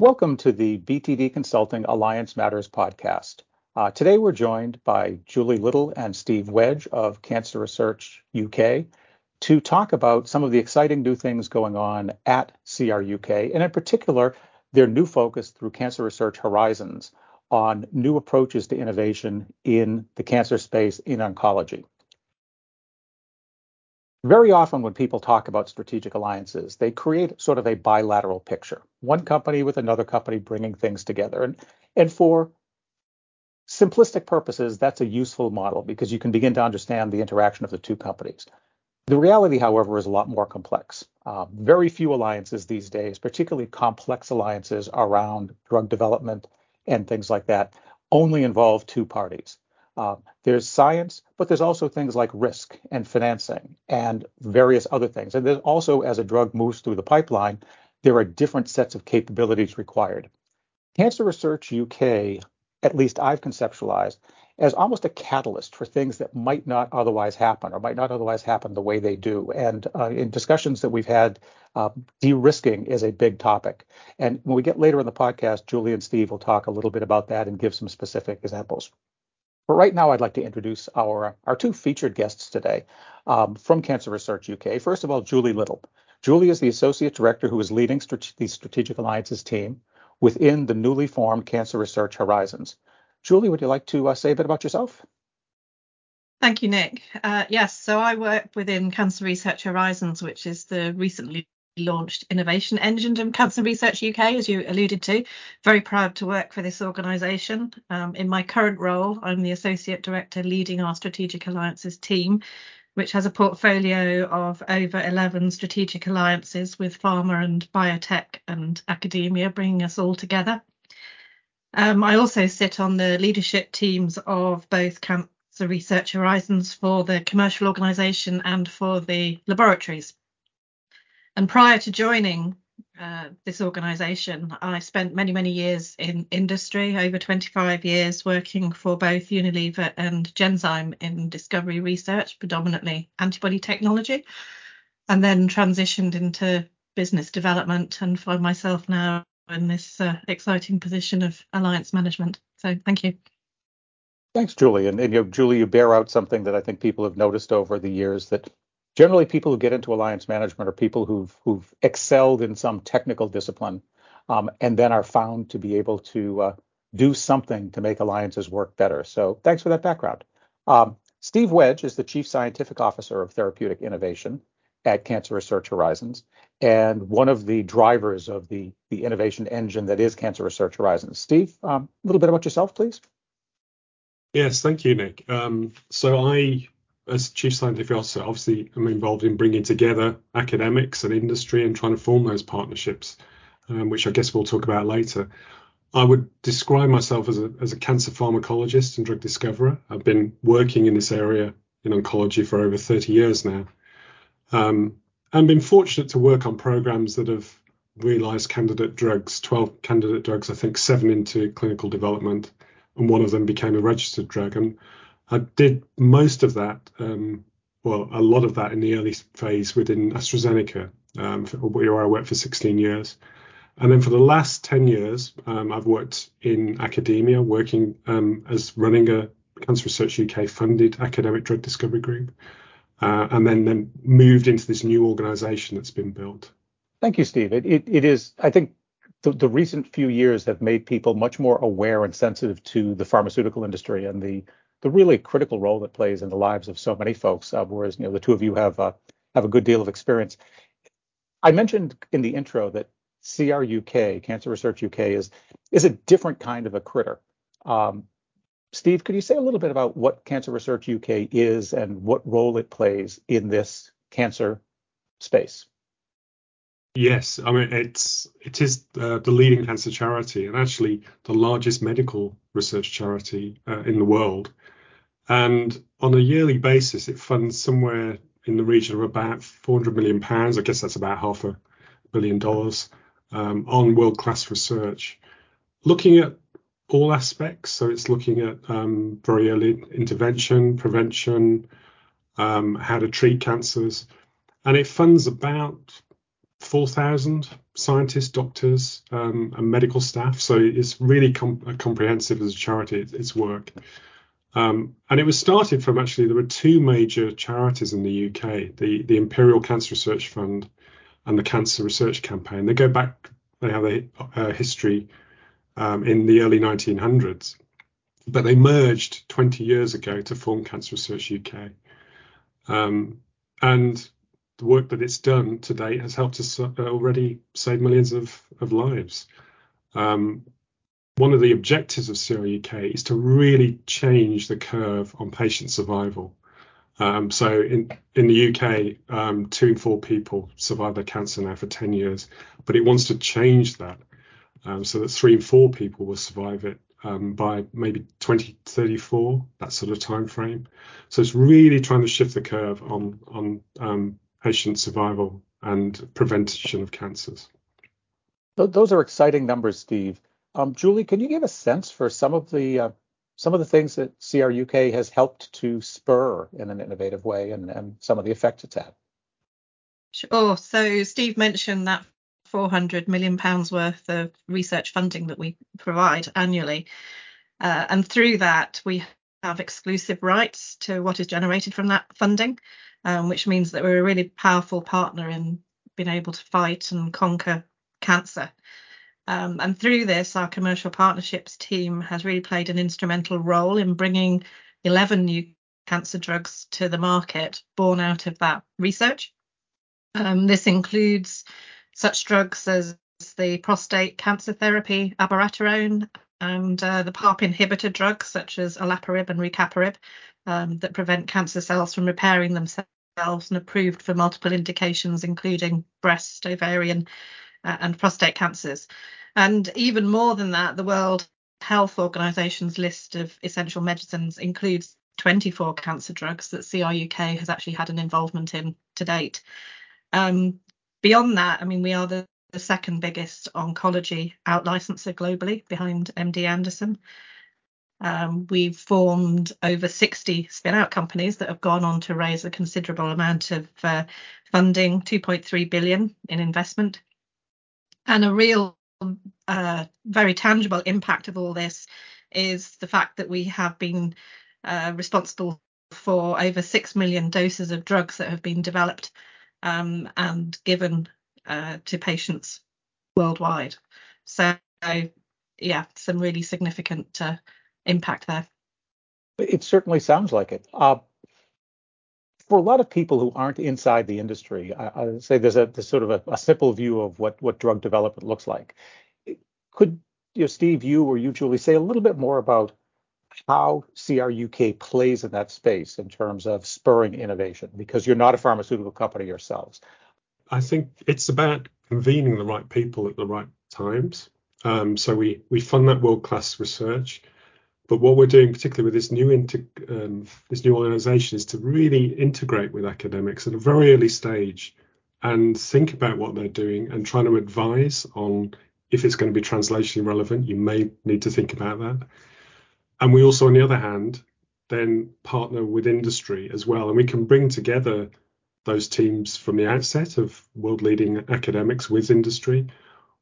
Welcome to the BTD Consulting Alliance Matters podcast. Uh, today we're joined by Julie Little and Steve Wedge of Cancer Research UK to talk about some of the exciting new things going on at CRUK, and in particular, their new focus through Cancer Research Horizons on new approaches to innovation in the cancer space in oncology. Very often, when people talk about strategic alliances, they create sort of a bilateral picture one company with another company bringing things together. And, and for simplistic purposes, that's a useful model because you can begin to understand the interaction of the two companies. The reality, however, is a lot more complex. Uh, very few alliances these days, particularly complex alliances around drug development and things like that, only involve two parties. Uh, there's science, but there's also things like risk and financing and various other things. And there's also, as a drug moves through the pipeline, there are different sets of capabilities required. Cancer Research UK, at least I've conceptualized, as almost a catalyst for things that might not otherwise happen or might not otherwise happen the way they do. And uh, in discussions that we've had, uh, de-risking is a big topic. And when we get later in the podcast, Julie and Steve will talk a little bit about that and give some specific examples. But right now, I'd like to introduce our, our two featured guests today um, from Cancer Research UK. First of all, Julie Little. Julie is the Associate Director who is leading strate- the Strategic Alliances team within the newly formed Cancer Research Horizons. Julie, would you like to uh, say a bit about yourself? Thank you, Nick. Uh, yes, so I work within Cancer Research Horizons, which is the recently launched innovation engine in Cancer Research UK, as you alluded to. Very proud to work for this organisation. Um, in my current role, I'm the Associate Director leading our Strategic Alliances team, which has a portfolio of over 11 strategic alliances with pharma and biotech and academia, bringing us all together. Um, I also sit on the leadership teams of both Cancer Research Horizons for the commercial organisation and for the laboratories. And prior to joining uh, this organisation, I spent many, many years in industry, over 25 years working for both Unilever and Genzyme in discovery research, predominantly antibody technology, and then transitioned into business development and find myself now in this uh, exciting position of alliance management. So thank you. Thanks, Julie. And, and you know, Julie, you bear out something that I think people have noticed over the years that generally people who get into alliance management are people who've who've excelled in some technical discipline um, and then are found to be able to uh, do something to make alliances work better. So thanks for that background. Um, Steve Wedge is the Chief Scientific Officer of Therapeutic Innovation at Cancer Research Horizons and one of the drivers of the, the innovation engine that is Cancer Research Horizons. Steve, um, a little bit about yourself, please. Yes, thank you, Nick. Um, so I as chief scientific officer, obviously I'm involved in bringing together academics and industry and trying to form those partnerships, um, which I guess we'll talk about later. I would describe myself as a, as a cancer pharmacologist and drug discoverer. I've been working in this area in oncology for over 30 years now. Um, and been fortunate to work on programs that have realized candidate drugs, 12 candidate drugs, I think seven into clinical development, and one of them became a registered drug. And I did most of that, um, well, a lot of that in the early phase within AstraZeneca, um, where I worked for 16 years. And then for the last 10 years, um, I've worked in academia, working um, as running a Cancer Research UK funded academic drug discovery group, uh, and then, then moved into this new organization that's been built. Thank you, Steve. It, it, it is, I think, the, the, recent few years have made people much more aware and sensitive to the pharmaceutical industry and the the really critical role it plays in the lives of so many folks. Uh, whereas you know the two of you have uh, have a good deal of experience. I mentioned in the intro that CRUK, Cancer Research UK, is is a different kind of a critter. Um, Steve, could you say a little bit about what Cancer Research UK is and what role it plays in this cancer space? Yes, I mean it's it is uh, the leading cancer charity and actually the largest medical research charity uh, in the world. And on a yearly basis, it funds somewhere in the region of about 400 million pounds. I guess that's about half a billion dollars um, on world-class research, looking at all aspects. So it's looking at um, very early intervention, prevention, um, how to treat cancers, and it funds about 4,000 scientists, doctors, um, and medical staff. So it's really com- comprehensive as a charity. Its work, um, and it was started from actually there were two major charities in the UK: the the Imperial Cancer Research Fund and the Cancer Research Campaign. They go back; they have a, a history um, in the early 1900s, but they merged 20 years ago to form Cancer Research UK. Um, and the work that it's done to date has helped us uh, already save millions of, of lives. Um, one of the objectives of CRUK is to really change the curve on patient survival. Um, so in in the UK, um, two in four people survive their cancer now for 10 years, but it wants to change that um, so that three in four people will survive it um, by maybe 2034, that sort of time frame. So it's really trying to shift the curve on on um, patient survival and prevention of cancers. Those are exciting numbers, Steve. Um, Julie, can you give a sense for some of the uh, some of the things that CRUK has helped to spur in an innovative way, and, and some of the effects it's had? Sure. So Steve mentioned that 400 million pounds worth of research funding that we provide annually, uh, and through that we have exclusive rights to what is generated from that funding um, which means that we're a really powerful partner in being able to fight and conquer cancer. Um, and through this, our commercial partnerships team has really played an instrumental role in bringing 11 new cancer drugs to the market born out of that research. Um, this includes such drugs as the prostate cancer therapy abiraterone and uh, the PARP inhibitor drugs such as olaparib and rucaparib um, that prevent cancer cells from repairing themselves and approved for multiple indications, including breast, ovarian, and prostate cancers. And even more than that, the World Health Organization's list of essential medicines includes 24 cancer drugs that CRUK has actually had an involvement in to date. Um, beyond that, I mean, we are the, the second biggest oncology outlicenser globally behind MD Anderson. Um, we've formed over 60 spin out companies that have gone on to raise a considerable amount of uh, funding, 2.3 billion in investment. And a real, uh, very tangible impact of all this is the fact that we have been uh, responsible for over 6 million doses of drugs that have been developed um, and given uh, to patients worldwide. So, yeah, some really significant uh, impact there. It certainly sounds like it. Uh, for a lot of people who aren't inside the industry, I, I say there's a there's sort of a, a, simple view of what what drug development looks like. Could you know, Steve, you or you, Julie, say a little bit more about how CRUK plays in that space in terms of spurring innovation? Because you're not a pharmaceutical company yourselves. I think it's about convening the right people at the right times. Um, so we we fund that world class research. But what we're doing, particularly with this new inter, um, this new organisation, is to really integrate with academics at a very early stage and think about what they're doing and trying to advise on if it's going to be translationally relevant. You may need to think about that. And we also, on the other hand, then partner with industry as well, and we can bring together those teams from the outset of world leading academics with industry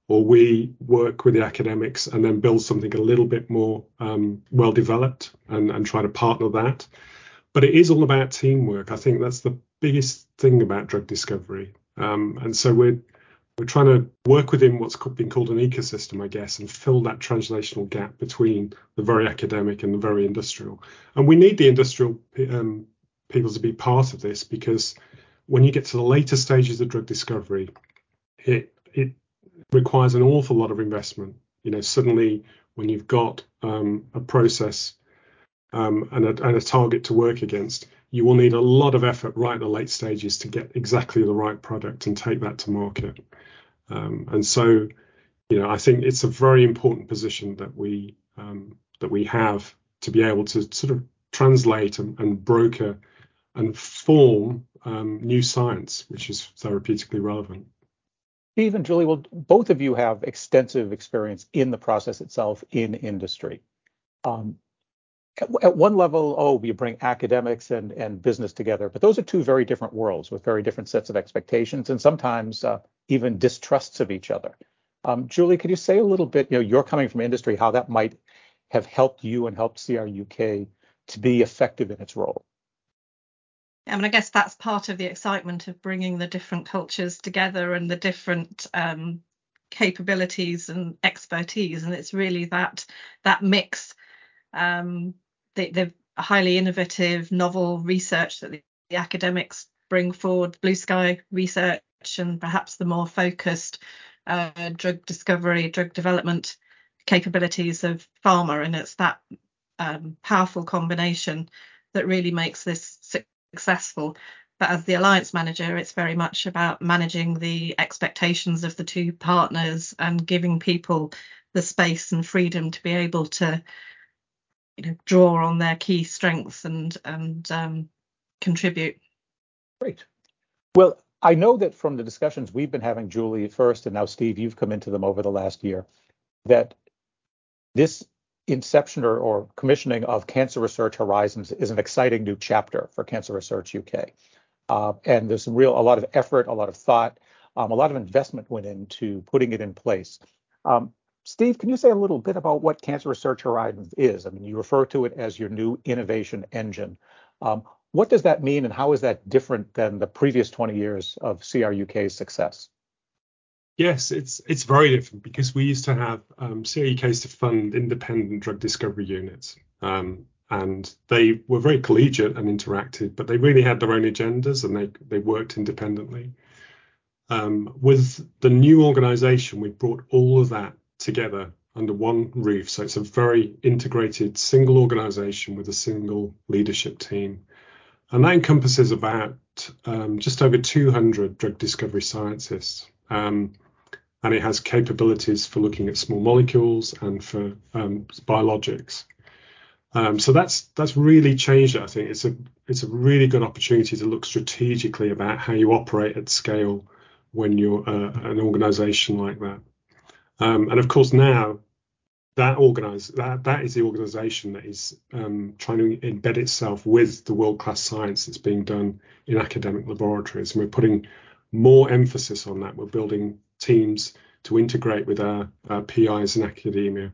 or we work with the academics and then build something a little bit more um, well developed and, and try to partner that. But it is all about teamwork. I think that's the biggest thing about drug discovery. Um, and so we're we're trying to work within what's been called an ecosystem, I guess, and fill that translational gap between the very academic and the very industrial. And we need the industrial um, people to be part of this because when you get to the later stages of drug discovery, it it requires an awful lot of investment. You know, suddenly when you've got um, a process um, and, a, and, a, target to work against, you will need a lot of effort right at the late stages to get exactly the right product and take that to market. Um, and so, you know, I think it's a very important position that we um, that we have to be able to sort of translate and, and broker and form um, new science, which is therapeutically relevant. Steve and Julie, well, both of you have extensive experience in the process itself in industry. Um, at, at, one level, oh, you bring academics and, and business together, but those are two very different worlds with very different sets of expectations and sometimes uh, even distrusts of each other. Um, Julie, could you say a little bit, you know, you're coming from industry, how that might have helped you and helped CRUK to be effective in its role? I mean, I guess that's part of the excitement of bringing the different cultures together and the different um, capabilities and expertise, and it's really that that mix, um, the, the highly innovative, novel research that the, the academics bring forward, blue sky research, and perhaps the more focused uh, drug discovery, drug development capabilities of pharma, and it's that um, powerful combination that really makes this successful. But as the alliance manager, it's very much about managing the expectations of the two partners and giving people the space and freedom to be able to, you know, draw on their key strengths and and um, contribute. Great. Well, I know that from the discussions we've been having, Julie first, and now Steve, you've come into them over the last year, that this inception or, or commissioning of Cancer Research Horizons is an exciting new chapter for Cancer Research UK. Uh, and there's some real, a lot of effort, a lot of thought, um, a lot of investment went into putting it in place. Um, Steve, can you say a little bit about what Cancer Research Horizons is? I mean, you refer to it as your new innovation engine. Um, what does that mean, and how is that different than the previous 20 years of CRUK's success? Yes, it's it's very different because we used to have um, CRUKs to fund independent drug discovery units, um, and they were very collegiate and interactive, but they really had their own agendas and they they worked independently. Um, with the new organisation, we brought all of that together under one roof, so it's a very integrated single organisation with a single leadership team and that encompasses about um, just over 200 drug discovery scientists. Um, and it has capabilities for looking at small molecules and for um, biologics. Um, so that's that's really changed. I think it's a it's a really good opportunity to look strategically about how you operate at scale when you're uh, an organisation like that. Um, and of course now that organize that that is the organization that is um, trying to embed itself with the world class science that's being done in academic laboratories and we're putting more emphasis on that we're building teams to integrate with our, our PIs in academia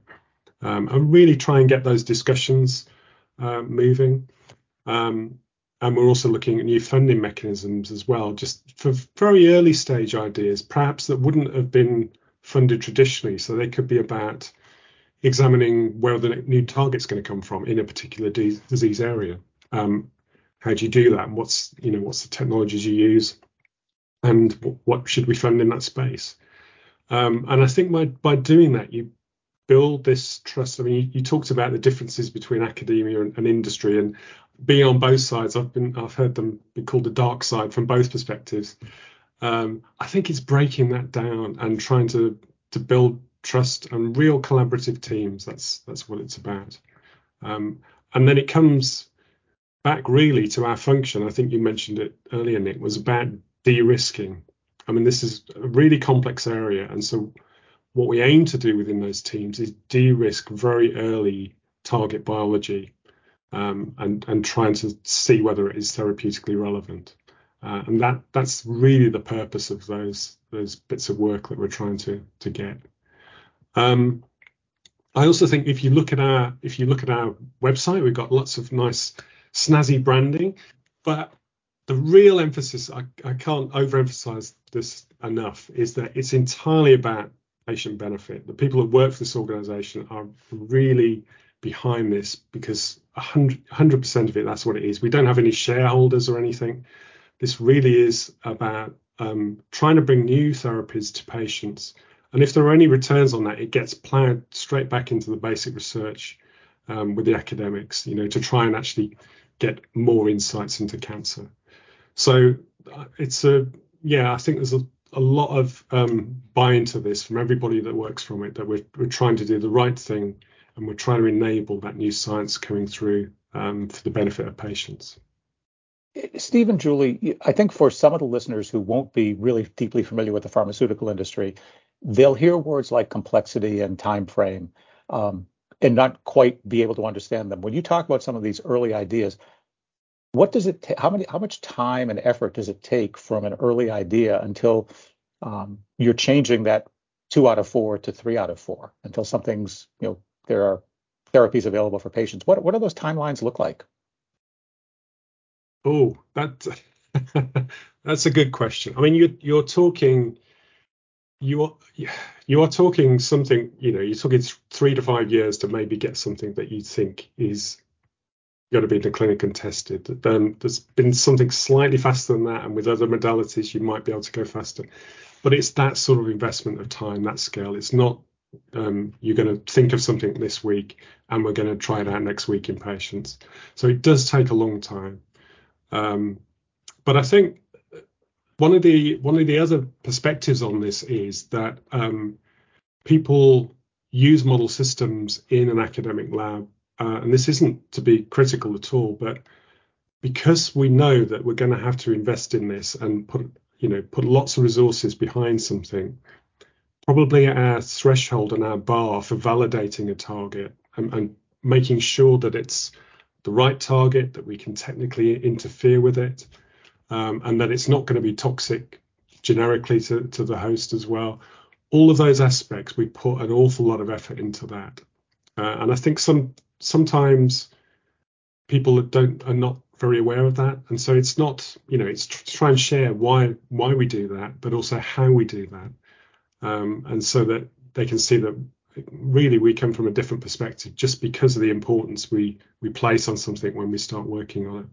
um, and really try and get those discussions uh, moving um, and we're also looking at new funding mechanisms as well just for very early stage ideas perhaps that wouldn't have been funded traditionally so they could be about examining where the new target's going to come from in a particular disease area. Um, how do you do that? And what's you know what's the technologies you use, and what should we fund in that space? Um, and I think by by doing that, you build this trust. I mean, you, you talked about the differences between academia and, and, industry, and being on both sides, I've been I've heard them be called the dark side from both perspectives. Um, I think it's breaking that down and trying to to build trust and real collaborative teams. That's that's what it's about. Um, and then it comes back really to our function. I think you mentioned it earlier, Nick, was about de-risking. I mean, this is a really complex area, and so what we aim to do within those teams is de-risk very early target biology um, and and trying to see whether it is therapeutically relevant. Uh, and that that's really the purpose of those those bits of work that we're trying to to get. Um, I also think if you look at our if you look at our website, we've got lots of nice snazzy branding, but the real emphasis I, I can't overemphasize this enough is that it's entirely about patient benefit. The people that work for this organization are really behind this because 100 percent of it that's what it is. We don't have any shareholders or anything. This really is about um, trying to bring new therapies to patients and if there are any returns on that, it gets plowed straight back into the basic research um, with the academics, you know, to try and actually get more insights into cancer. So uh, it's a, yeah, I think there's a, a lot of um, buy into this from everybody that works from it, that we're, we're trying to do the right thing and we're trying to enable that new science coming through um, for the benefit of patients. Stephen, Julie, I think for some of the listeners who won't be really deeply familiar with the pharmaceutical industry, they'll hear words like complexity and time frame um, and not quite be able to understand them. When you talk about some of these early ideas, what does it ta- how many how much time and effort does it take from an early idea until um, you're changing that two out of four to three out of four until something's, you know, there are therapies available for patients. What what do those timelines look like? Oh, that that's a good question. I mean, you're you're talking you are you are talking something. You know, you're talking three to five years to maybe get something that you think is going to be in the clinic and tested. Then there's been something slightly faster than that, and with other modalities, you might be able to go faster. But it's that sort of investment of time, that scale. It's not um, you're going to think of something this week and we're going to try it out next week in patients. So it does take a long time. Um, but I think one of the one of the other perspectives on this is that um, people use model systems in an academic lab, uh, and this isn't to be critical at all, but because we know that we're going to have to invest in this and put you know put lots of resources behind something, probably our threshold and our bar for validating a target and, and making sure that it's the right target, that we can technically interfere with it, um, and that it's not going to be toxic generically to, to the host as well. All of those aspects, we put an awful lot of effort into that, uh, and I think some sometimes people don't are not very aware of that, and so it's not you know it's to try and share why why we do that, but also how we do that, um, and so that they can see that really we come from a different perspective just because of the importance we we place on something when we start working on it.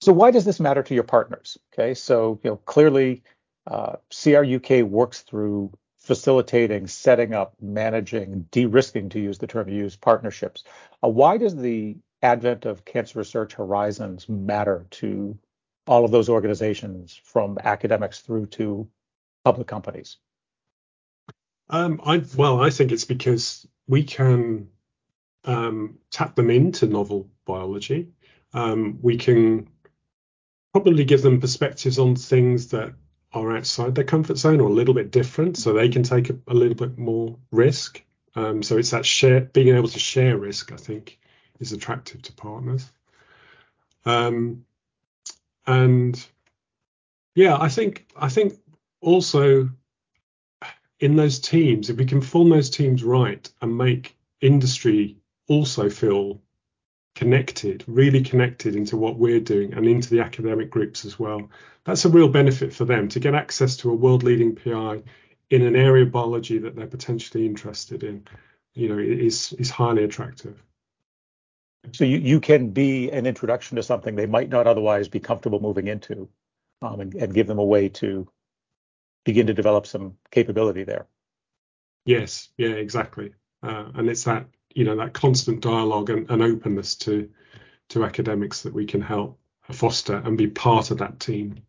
So why does this matter to your partners? Okay, so you know clearly uh, CRUK works through facilitating, setting up, managing, de-risking, to use the term you use, partnerships. Uh, why does the advent of Cancer Research Horizons matter to all of those organizations, from academics through to public companies? Um, I well, I think it's because we can um, tap them into novel biology. Um, we can probably give them perspectives on things that are outside their comfort zone or a little bit different, so they can take a, a little bit more risk. Um, so it's that share, being able to share risk, I think, is attractive to partners. Um, and yeah, I think I think also in those teams, if we can form those teams right and make industry also feel connected, really connected into what we're doing and into the academic groups as well. That's a real benefit for them to get access to a world leading PI in an area of biology that they're potentially interested in, you know, is is highly attractive. So you, you can be an introduction to something they might not otherwise be comfortable moving into um, and, and give them a way to begin to develop some capability there. Yes, yeah, exactly. Uh, and it's that you know that constant dialogue and, and openness to to academics that we can help foster and be part of that team.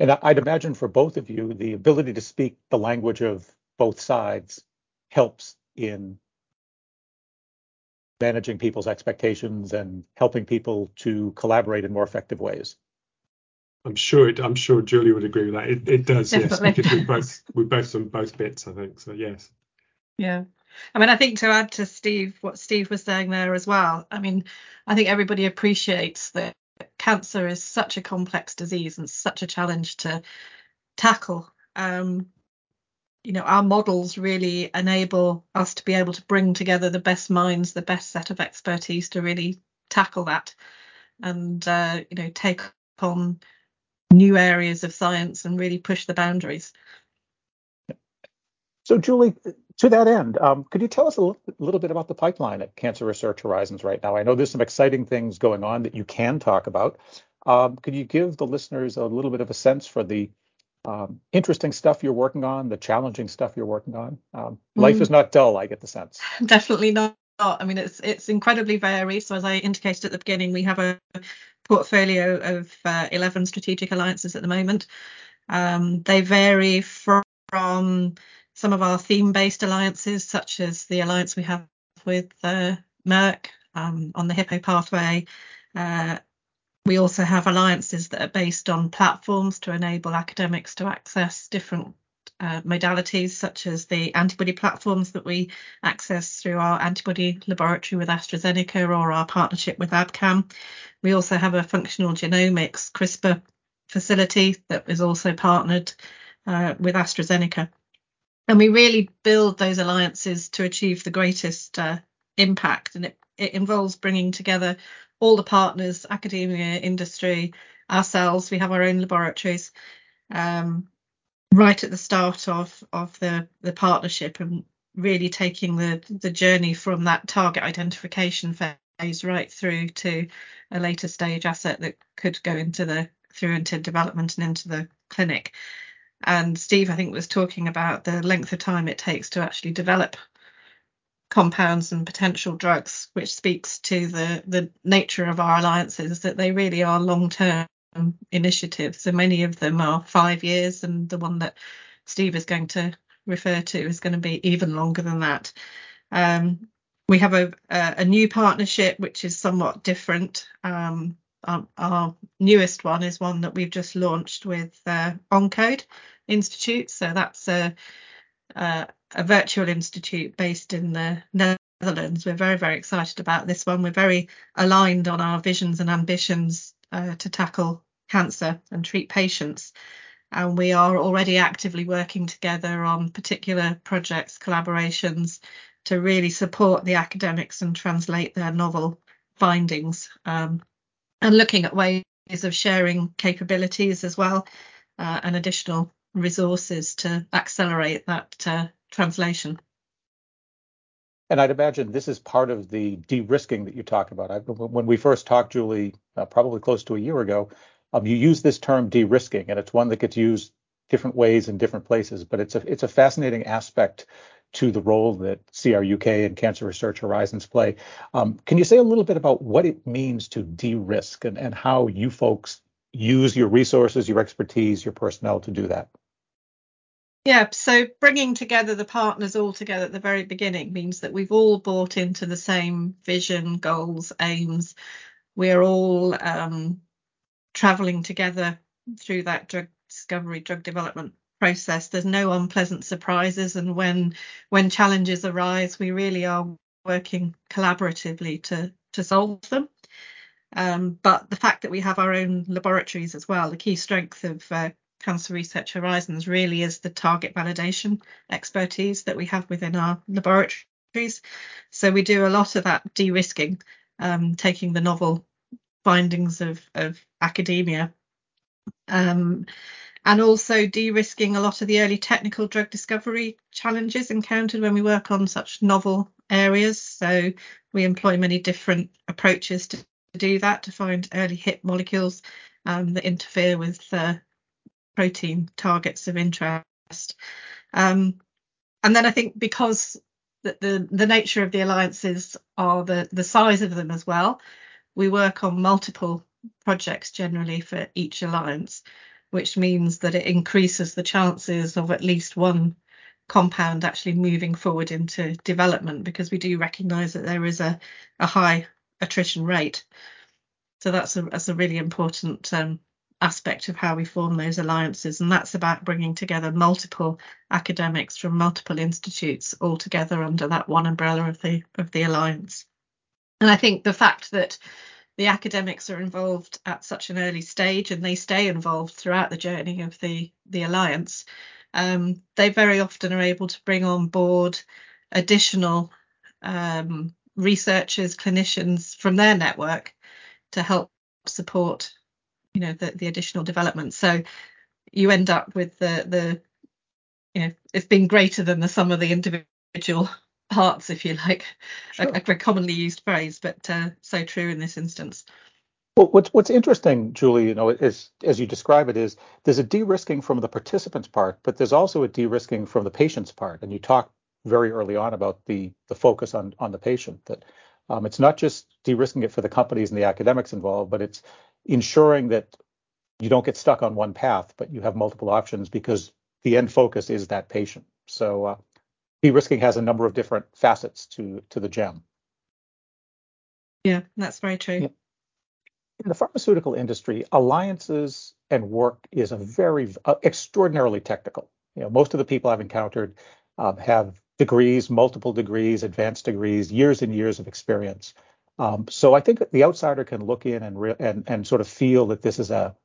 And I'd imagine for both of you, the ability to speak the language of both sides helps in managing people's expectations and helping people to collaborate in more effective ways. I'm sure it, I'm sure Julie would agree with that. It, it does, Definitely. yes, because we both we both done both bits, I think. So yes. Yeah. I mean, I think to add to Steve, what Steve was saying there as well, I mean, I think everybody appreciates that cancer is such a complex disease and such a challenge to tackle. Um, you know, our models really enable us to be able to bring together the best minds, the best set of expertise to really tackle that and, uh, you know, take on new areas of science and really push the boundaries. So, Julie, to that end, um, could you tell us a little, little, bit about the pipeline at Cancer Research Horizons right now? I know there's some exciting things going on that you can talk about. Um, could you give the listeners a little bit of a sense for the um, interesting stuff you're working on, the challenging stuff you're working on? Um, life mm. is not dull, I get the sense. Definitely not. I mean, it's it's incredibly varied. So as I indicated at the beginning, we have a portfolio of uh, 11 strategic alliances at the moment. Um, they vary from some of our theme-based alliances, such as the alliance we have with uh, Merck um, on the Hippo pathway. Uh, we also have alliances that are based on platforms to enable academics to access different uh, modalities, such as the antibody platforms that we access through our antibody laboratory with AstraZeneca or our partnership with Abcam. We also have a functional genomics CRISPR facility that is also partnered uh, with AstraZeneca. And we really build those alliances to achieve the greatest uh, impact. And it, it involves bringing together all the partners, academia, industry, ourselves. We have our own laboratories um, right at the start of of the the partnership and really taking the the journey from that target identification phase right through to a later stage asset that could go into the through into development and into the clinic. And Steve, I think, was talking about the length of time it takes to actually develop compounds and potential drugs, which speaks to the the nature of our alliances that they really are long term initiatives. So many of them are five years, and the one that Steve is going to refer to is going to be even longer than that. Um, we have a, a, new partnership which is somewhat different. Um, our, our, newest one is one that we've just launched with uh, Oncode Institute. So that's a, a, a virtual institute based in the Netherlands. We're very, very excited about this one. We're very aligned on our visions and ambitions uh, to tackle cancer and treat patients. And we are already actively working together on particular projects, collaborations to really support the academics and translate their novel findings um, and looking at ways of sharing capabilities as well uh, and additional resources to accelerate that uh, translation. And I'd imagine this is part of the de-risking that you talk about. I, when we first talked, Julie, uh, probably close to a year ago, um, you use this term de-risking, and it's one that gets used different ways in different places. But it's a it's a fascinating aspect to the role that CRUK and Cancer Research Horizons play. Um, can you say a little bit about what it means to de-risk and, and how you folks use your resources, your expertise, your personnel to do that? Yeah, so bringing together the partners all together at the very beginning means that we've all bought into the same vision, goals, aims. We're all um, traveling together through that drug discovery, drug development process. There's no unpleasant surprises, and when when challenges arise, we really are working collaboratively to to solve them. Um, but the fact that we have our own laboratories as well, the key strength of uh, Cancer Research Horizons really is the target validation expertise that we have within our laboratories. So we do a lot of that de-risking, um, taking the novel findings of, of academia um, and also de-risking a lot of the early technical drug discovery challenges encountered when we work on such novel areas. So we employ many different approaches to do that to find early hit molecules um, that interfere with uh, protein targets of interest. Um, and then I think because the, the, the nature of the alliances are the, the size of them as well, we work on multiple projects generally for each alliance, which means that it increases the chances of at least one compound actually moving forward into development because we do recognise that there is a, a high attrition rate. So that's a that's a really important um, aspect of how we form those alliances and that's about bringing together multiple academics from multiple institutes all together under that one umbrella of the of the alliance and i think the fact that the academics are involved at such an early stage and they stay involved throughout the journey of the the alliance. Um, they very often are able to bring on board additional um, researchers clinicians from their network to help support you know the, the additional development. So you end up with the the you know it's been greater than the sum of the individual parts if you like sure. a, a, very commonly used phrase but uh, so true in this instance well, what's what's interesting, Julie, you know, is as you describe it, is there's a de-risking from the participants' part, but there's also a de-risking from the patient's part. And you talked very early on about the the focus on on the patient. That um, it's not just de-risking it for the companies and the academics involved, but it's ensuring that you don't get stuck on one path, but you have multiple options because the end focus is that patient. So uh, de-risking has a number of different facets to to the gem. Yeah, that's very true. Yeah. In the pharmaceutical industry, alliances and work is a very uh, extraordinarily technical. You know, most of the people I've encountered um, have degrees, multiple degrees, advanced degrees, years and years of experience. Um, so I think the outsider can look in and, re- and and sort of feel that this is a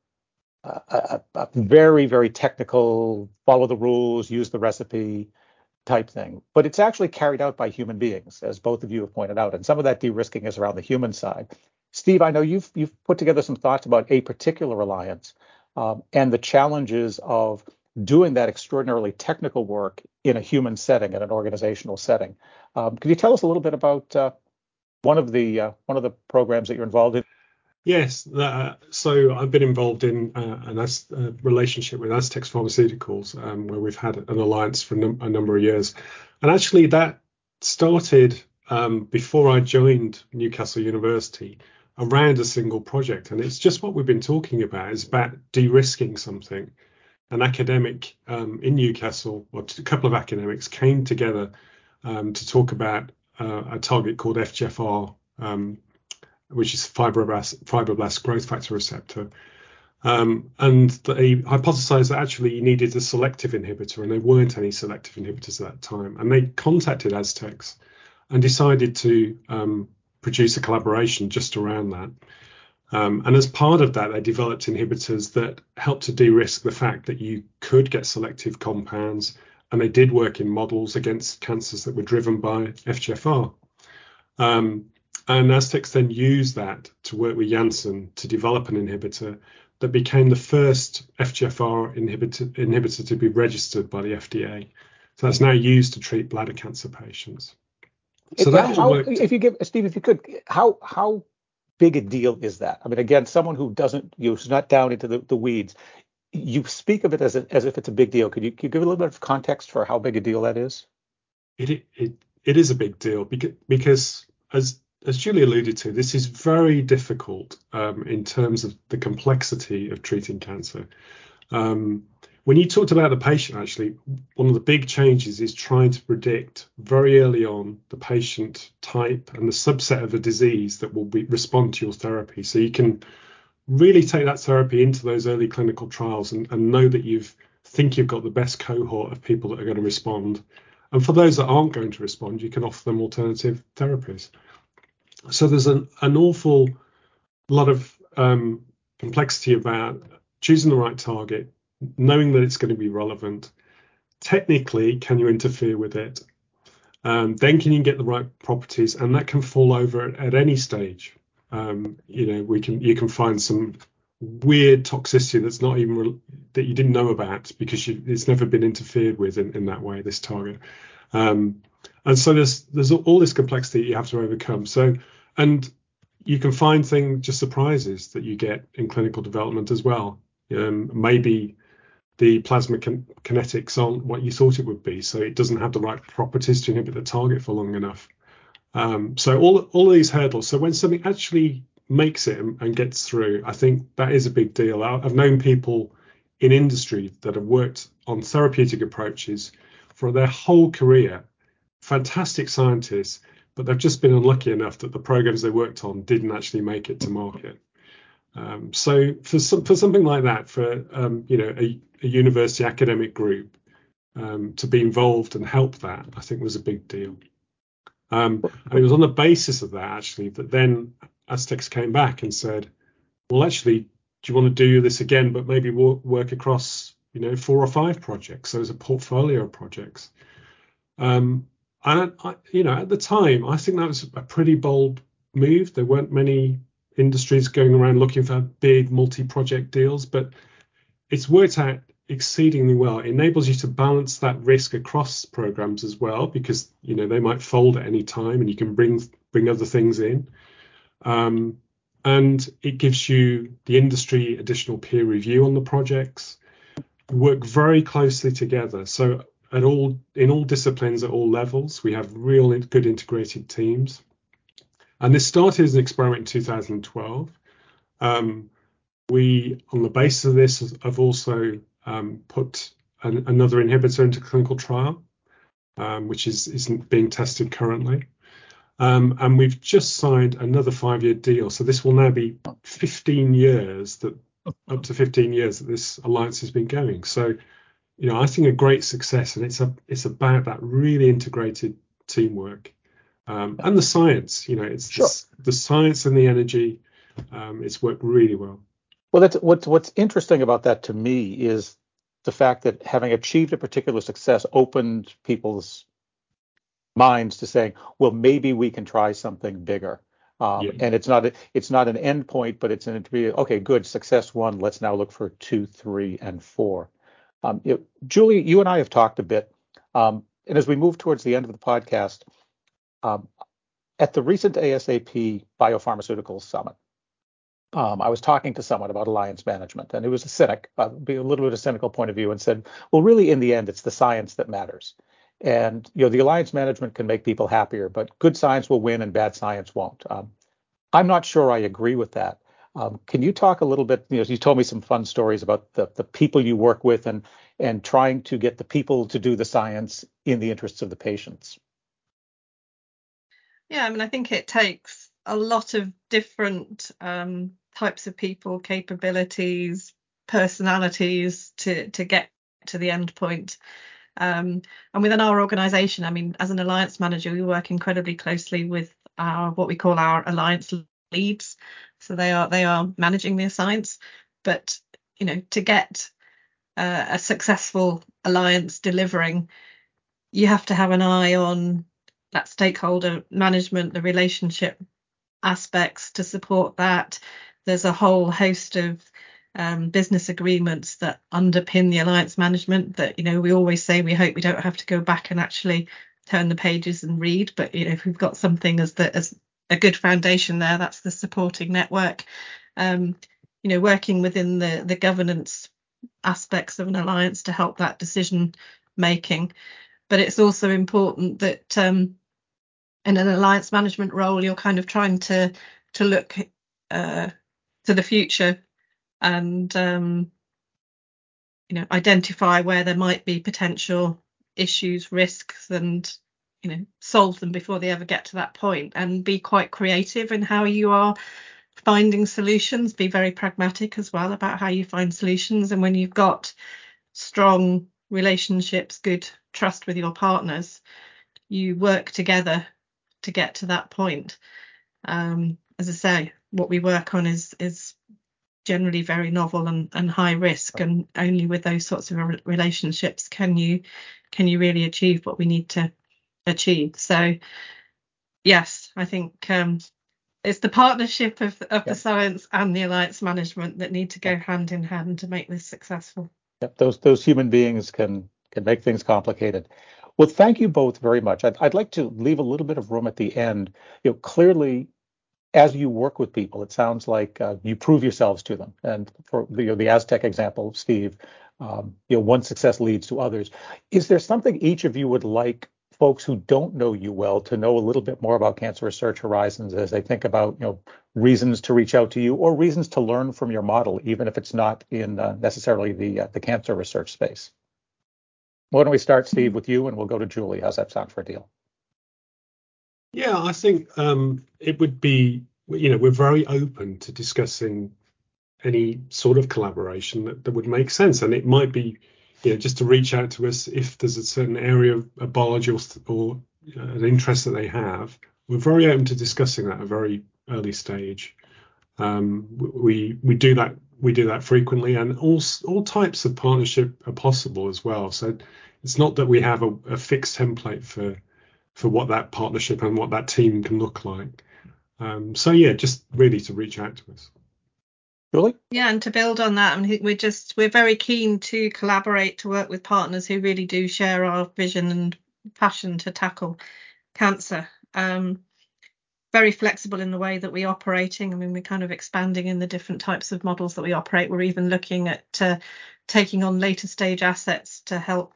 a, a, very, very technical, follow the rules, use the recipe type thing. But it's actually carried out by human beings, as both of you have pointed out. And some of that de-risking is around the human side. Steve, I know you've you've put together some thoughts about a particular alliance um, and the challenges of doing that extraordinarily technical work in a human setting, in an organizational setting. Um, could you tell us a little bit about uh, one of the uh, one of the programs that you're involved in? Yes, uh, so I've been involved in uh, an uh, relationship with Astex Pharmaceuticals, um, where we've had an alliance for num- a number of years, and actually that started um, before I joined Newcastle University around a single project, and it's just what we've been talking about. Is about de-risking something. An academic um, in Newcastle, or a couple of academics, came together um, to talk about uh, a target called FGFR um, which is fibroblast, fibroblast growth factor receptor. Um, and they hypothesized that actually you needed a selective inhibitor, and there weren't any selective inhibitors at that time. And they contacted Astex and decided to um, produce a collaboration just around that. Um, and as part of that, they developed inhibitors that helped to de-risk the fact that you could get selective compounds, and they did work in models against cancers that were driven by FGFR. Um, and Astex then used that to work with Janssen to develop an inhibitor that became the first FGFR inhibitor, inhibitor to be registered by the FDA. So that's now used to treat bladder cancer patients. So that how, if you give Steve, if you could, how how big a deal is that? I mean, again, someone who doesn't, who's not down into the, the weeds, you speak of it as a, as if it's a big deal. Could you, could you give a little bit of context for how big a deal that is? It it it is a big deal because because as as Julie alluded to, this is very difficult um, in terms of the complexity of treating cancer. Um, when you talked about the patient, actually, one of the big changes is trying to predict very early on the patient type and the subset of the disease that will be, respond to your therapy. So you can really take that therapy into those early clinical trials and, and know that you've think you've got the best cohort of people that are going to respond. And for those that aren't going to respond, you can offer them alternative therapies. So there's an, an awful lot of um, complexity about choosing the right target, knowing that it's going to be relevant. Technically, can you interfere with it? Um, then can you get the right properties, and that can fall over at, at any stage. Um, you know, we can you can find some weird toxicity that's not even re- that you didn't know about because you, it's never been interfered with in, in that way. This target, um, and so there's there's all this complexity you have to overcome. So and you can find things just surprises that you get in clinical development as well. Um, maybe the plasma kin- kinetics aren't what you thought it would be, so it doesn't have the right properties to inhibit the target for long enough. Um, so all all of these hurdles. So when something actually makes it and, gets through, I think that is a big deal. I've known people in industry that have worked on therapeutic approaches for their whole career, fantastic scientists but they've just been unlucky enough that the programs they worked on didn't actually make it to market. Um, so for some, for something like that, for um, you know a, a, university academic group um, to be involved and help that, I think was a big deal. Um, and it was on the basis of that actually that then Astex came back and said, well, actually, do you want to do this again, but maybe work across you know four or five projects? So as a portfolio of projects. Um, and I, you know, at the time, I think that was a pretty bold move. There weren't many industries going around looking for big multi-project deals, but it's worked out exceedingly well. It enables you to balance that risk across programs as well, because you know they might fold at any time, and you can bring bring other things in. Um, and it gives you the industry additional peer review on the projects. work very closely together. So at all in all disciplines at all levels. We have real good integrated teams. And this started as an experiment in 2012. Um, we, on the basis of this, have also um, put an, another inhibitor into clinical trial, um, which is isn't being tested currently. Um, and we've just signed another five-year deal. So this will now be 15 years that up to 15 years that this alliance has been going. So you know, I think a great success, and it's a it's about that really integrated teamwork um, and the science. You know, it's sure. the, the, science and the energy. Um, it's worked really well. Well, that's what's what's interesting about that to me is the fact that having achieved a particular success opened people's minds to saying, well, maybe we can try something bigger. Um, yeah. And it's not a, it's not an end point, but it's an. Okay, good, success one. Let's now look for two, three, and four. Um, it, Julie, you and I have talked a bit, um, and as we move towards the end of the podcast, um, at the recent ASAP Biopharmaceuticals Summit, um, I was talking to someone about alliance management, and it was a cynic, uh, a little bit of a cynical point of view, and said, "Well, really, in the end, it's the science that matters." And you know, the alliance management can make people happier, but good science will win and bad science won't. Um, I'm not sure I agree with that. Um, can you talk a little bit? You know, you told me some fun stories about the the people you work with and and trying to get the people to do the science in the interests of the patients. Yeah, I mean, I think it takes a lot of different um, types of people, capabilities, personalities to to get to the end point. Um, and within our organisation, I mean, as an alliance manager, we work incredibly closely with our what we call our alliance leads. So they are they are managing the science, but you know, to get uh, a successful alliance delivering, you have to have an eye on that stakeholder management, the relationship aspects to support that. There's a whole host of um, business agreements that underpin the alliance management that you know we always say we hope we don't have to go back and actually turn the pages and read but you know if we've got something as the as a good foundation there. That's the supporting network. Um, you know working within the the governance aspects of an alliance to help that decision making. But it's also important that um, in an alliance management role you're kind of trying to to look uh, to the future and um, you know identify where there might be potential issues, risks, and you know solve them before they ever get to that point, and be quite creative in how you are finding solutions. Be very pragmatic as well about how you find solutions, and when you've got strong relationships, good trust with your partners, you work together to get to that point. Um, as I say, what we work on is is generally very novel and, and high risk and only with those sorts of relationships can you can you really achieve what we need to achieve so yes i think um, it's the partnership of, of yep. the science and the alliance management that need to go hand in hand to make this successful yep those those human beings can can make things complicated well thank you both very much i'd, I'd like to leave a little bit of room at the end you know clearly as you work with people, it sounds like uh, you prove yourselves to them. And for the, you know, the Astex example, Steve, um, you know, one success leads to others. Is there something each of you would like folks who don't know you well to know a little bit more about Cancer Research Horizons as they think about, you know, reasons to reach out to you or reasons to learn from your model, even if it's not in uh, necessarily the uh, the cancer research space? Why don't we start, Steve, with you, and we'll go to Julie. How's that sound for a deal? Yeah, I think um, it would be, you know, we're very open to discussing any sort of collaboration that, that would make sense. And it might be, know, just to reach out to us if there's a certain area of, biology or, or know, an interest that they have. We're very open to discussing that at a very early stage. Um, we we do that we do that frequently, and all all types of partnership are possible as well. So it's not that we have a, a fixed template for for what that partnership and what that team can look like. Um, so yeah, just really to reach out to us. Really? Yeah, and to build on that, I mean, we're just we're very keen to collaborate to work with partners who really do share our vision and passion to tackle cancer. Um, very flexible in the way that we're operating. I mean, we're kind of expanding in the different types of models that we operate. We're even looking at uh, taking on later stage assets to help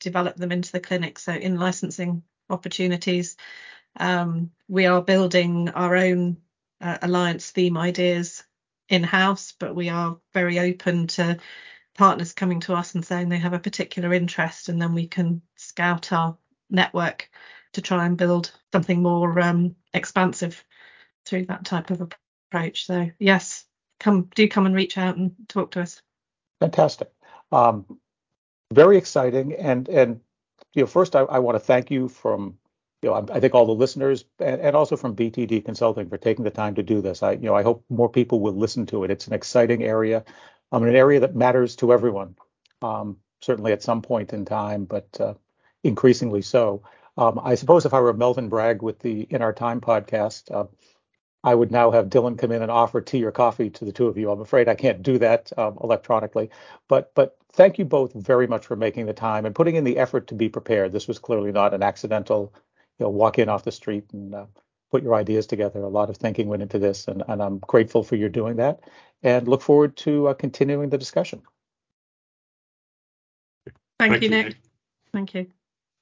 develop them into the clinic. So in licensing opportunities. Um, we are building our own uh, alliance theme ideas in house, but we are very open to partners coming to us and saying they have a particular interest, and then we can scout our network to try and build something more um, expansive through that type of approach. So yes, come do come and reach out and talk to us. Fantastic. Um, very exciting and and you know, first I, I want to thank you from you know, I, I think all the listeners and, and, also from BTD Consulting for taking the time to do this. I, you know, I hope more people will listen to it. It's an exciting area, um, an area that matters to everyone. Um, certainly at some point in time, but uh, increasingly so. Um, I suppose if I were Melvyn Bragg with the In Our Time podcast, uh, I would now have Dylan come in and offer tea or coffee to the two of you. I'm afraid I can't do that um, electronically, but but thank you both very much for making the time and putting in the effort to be prepared. This was clearly not an accidental you know, walk in off the street and uh, put your ideas together. A lot of thinking went into this, and, and I'm grateful for your doing that and look forward to uh, continuing the discussion. Thank, Thank you, Nick. Nick. Thank you.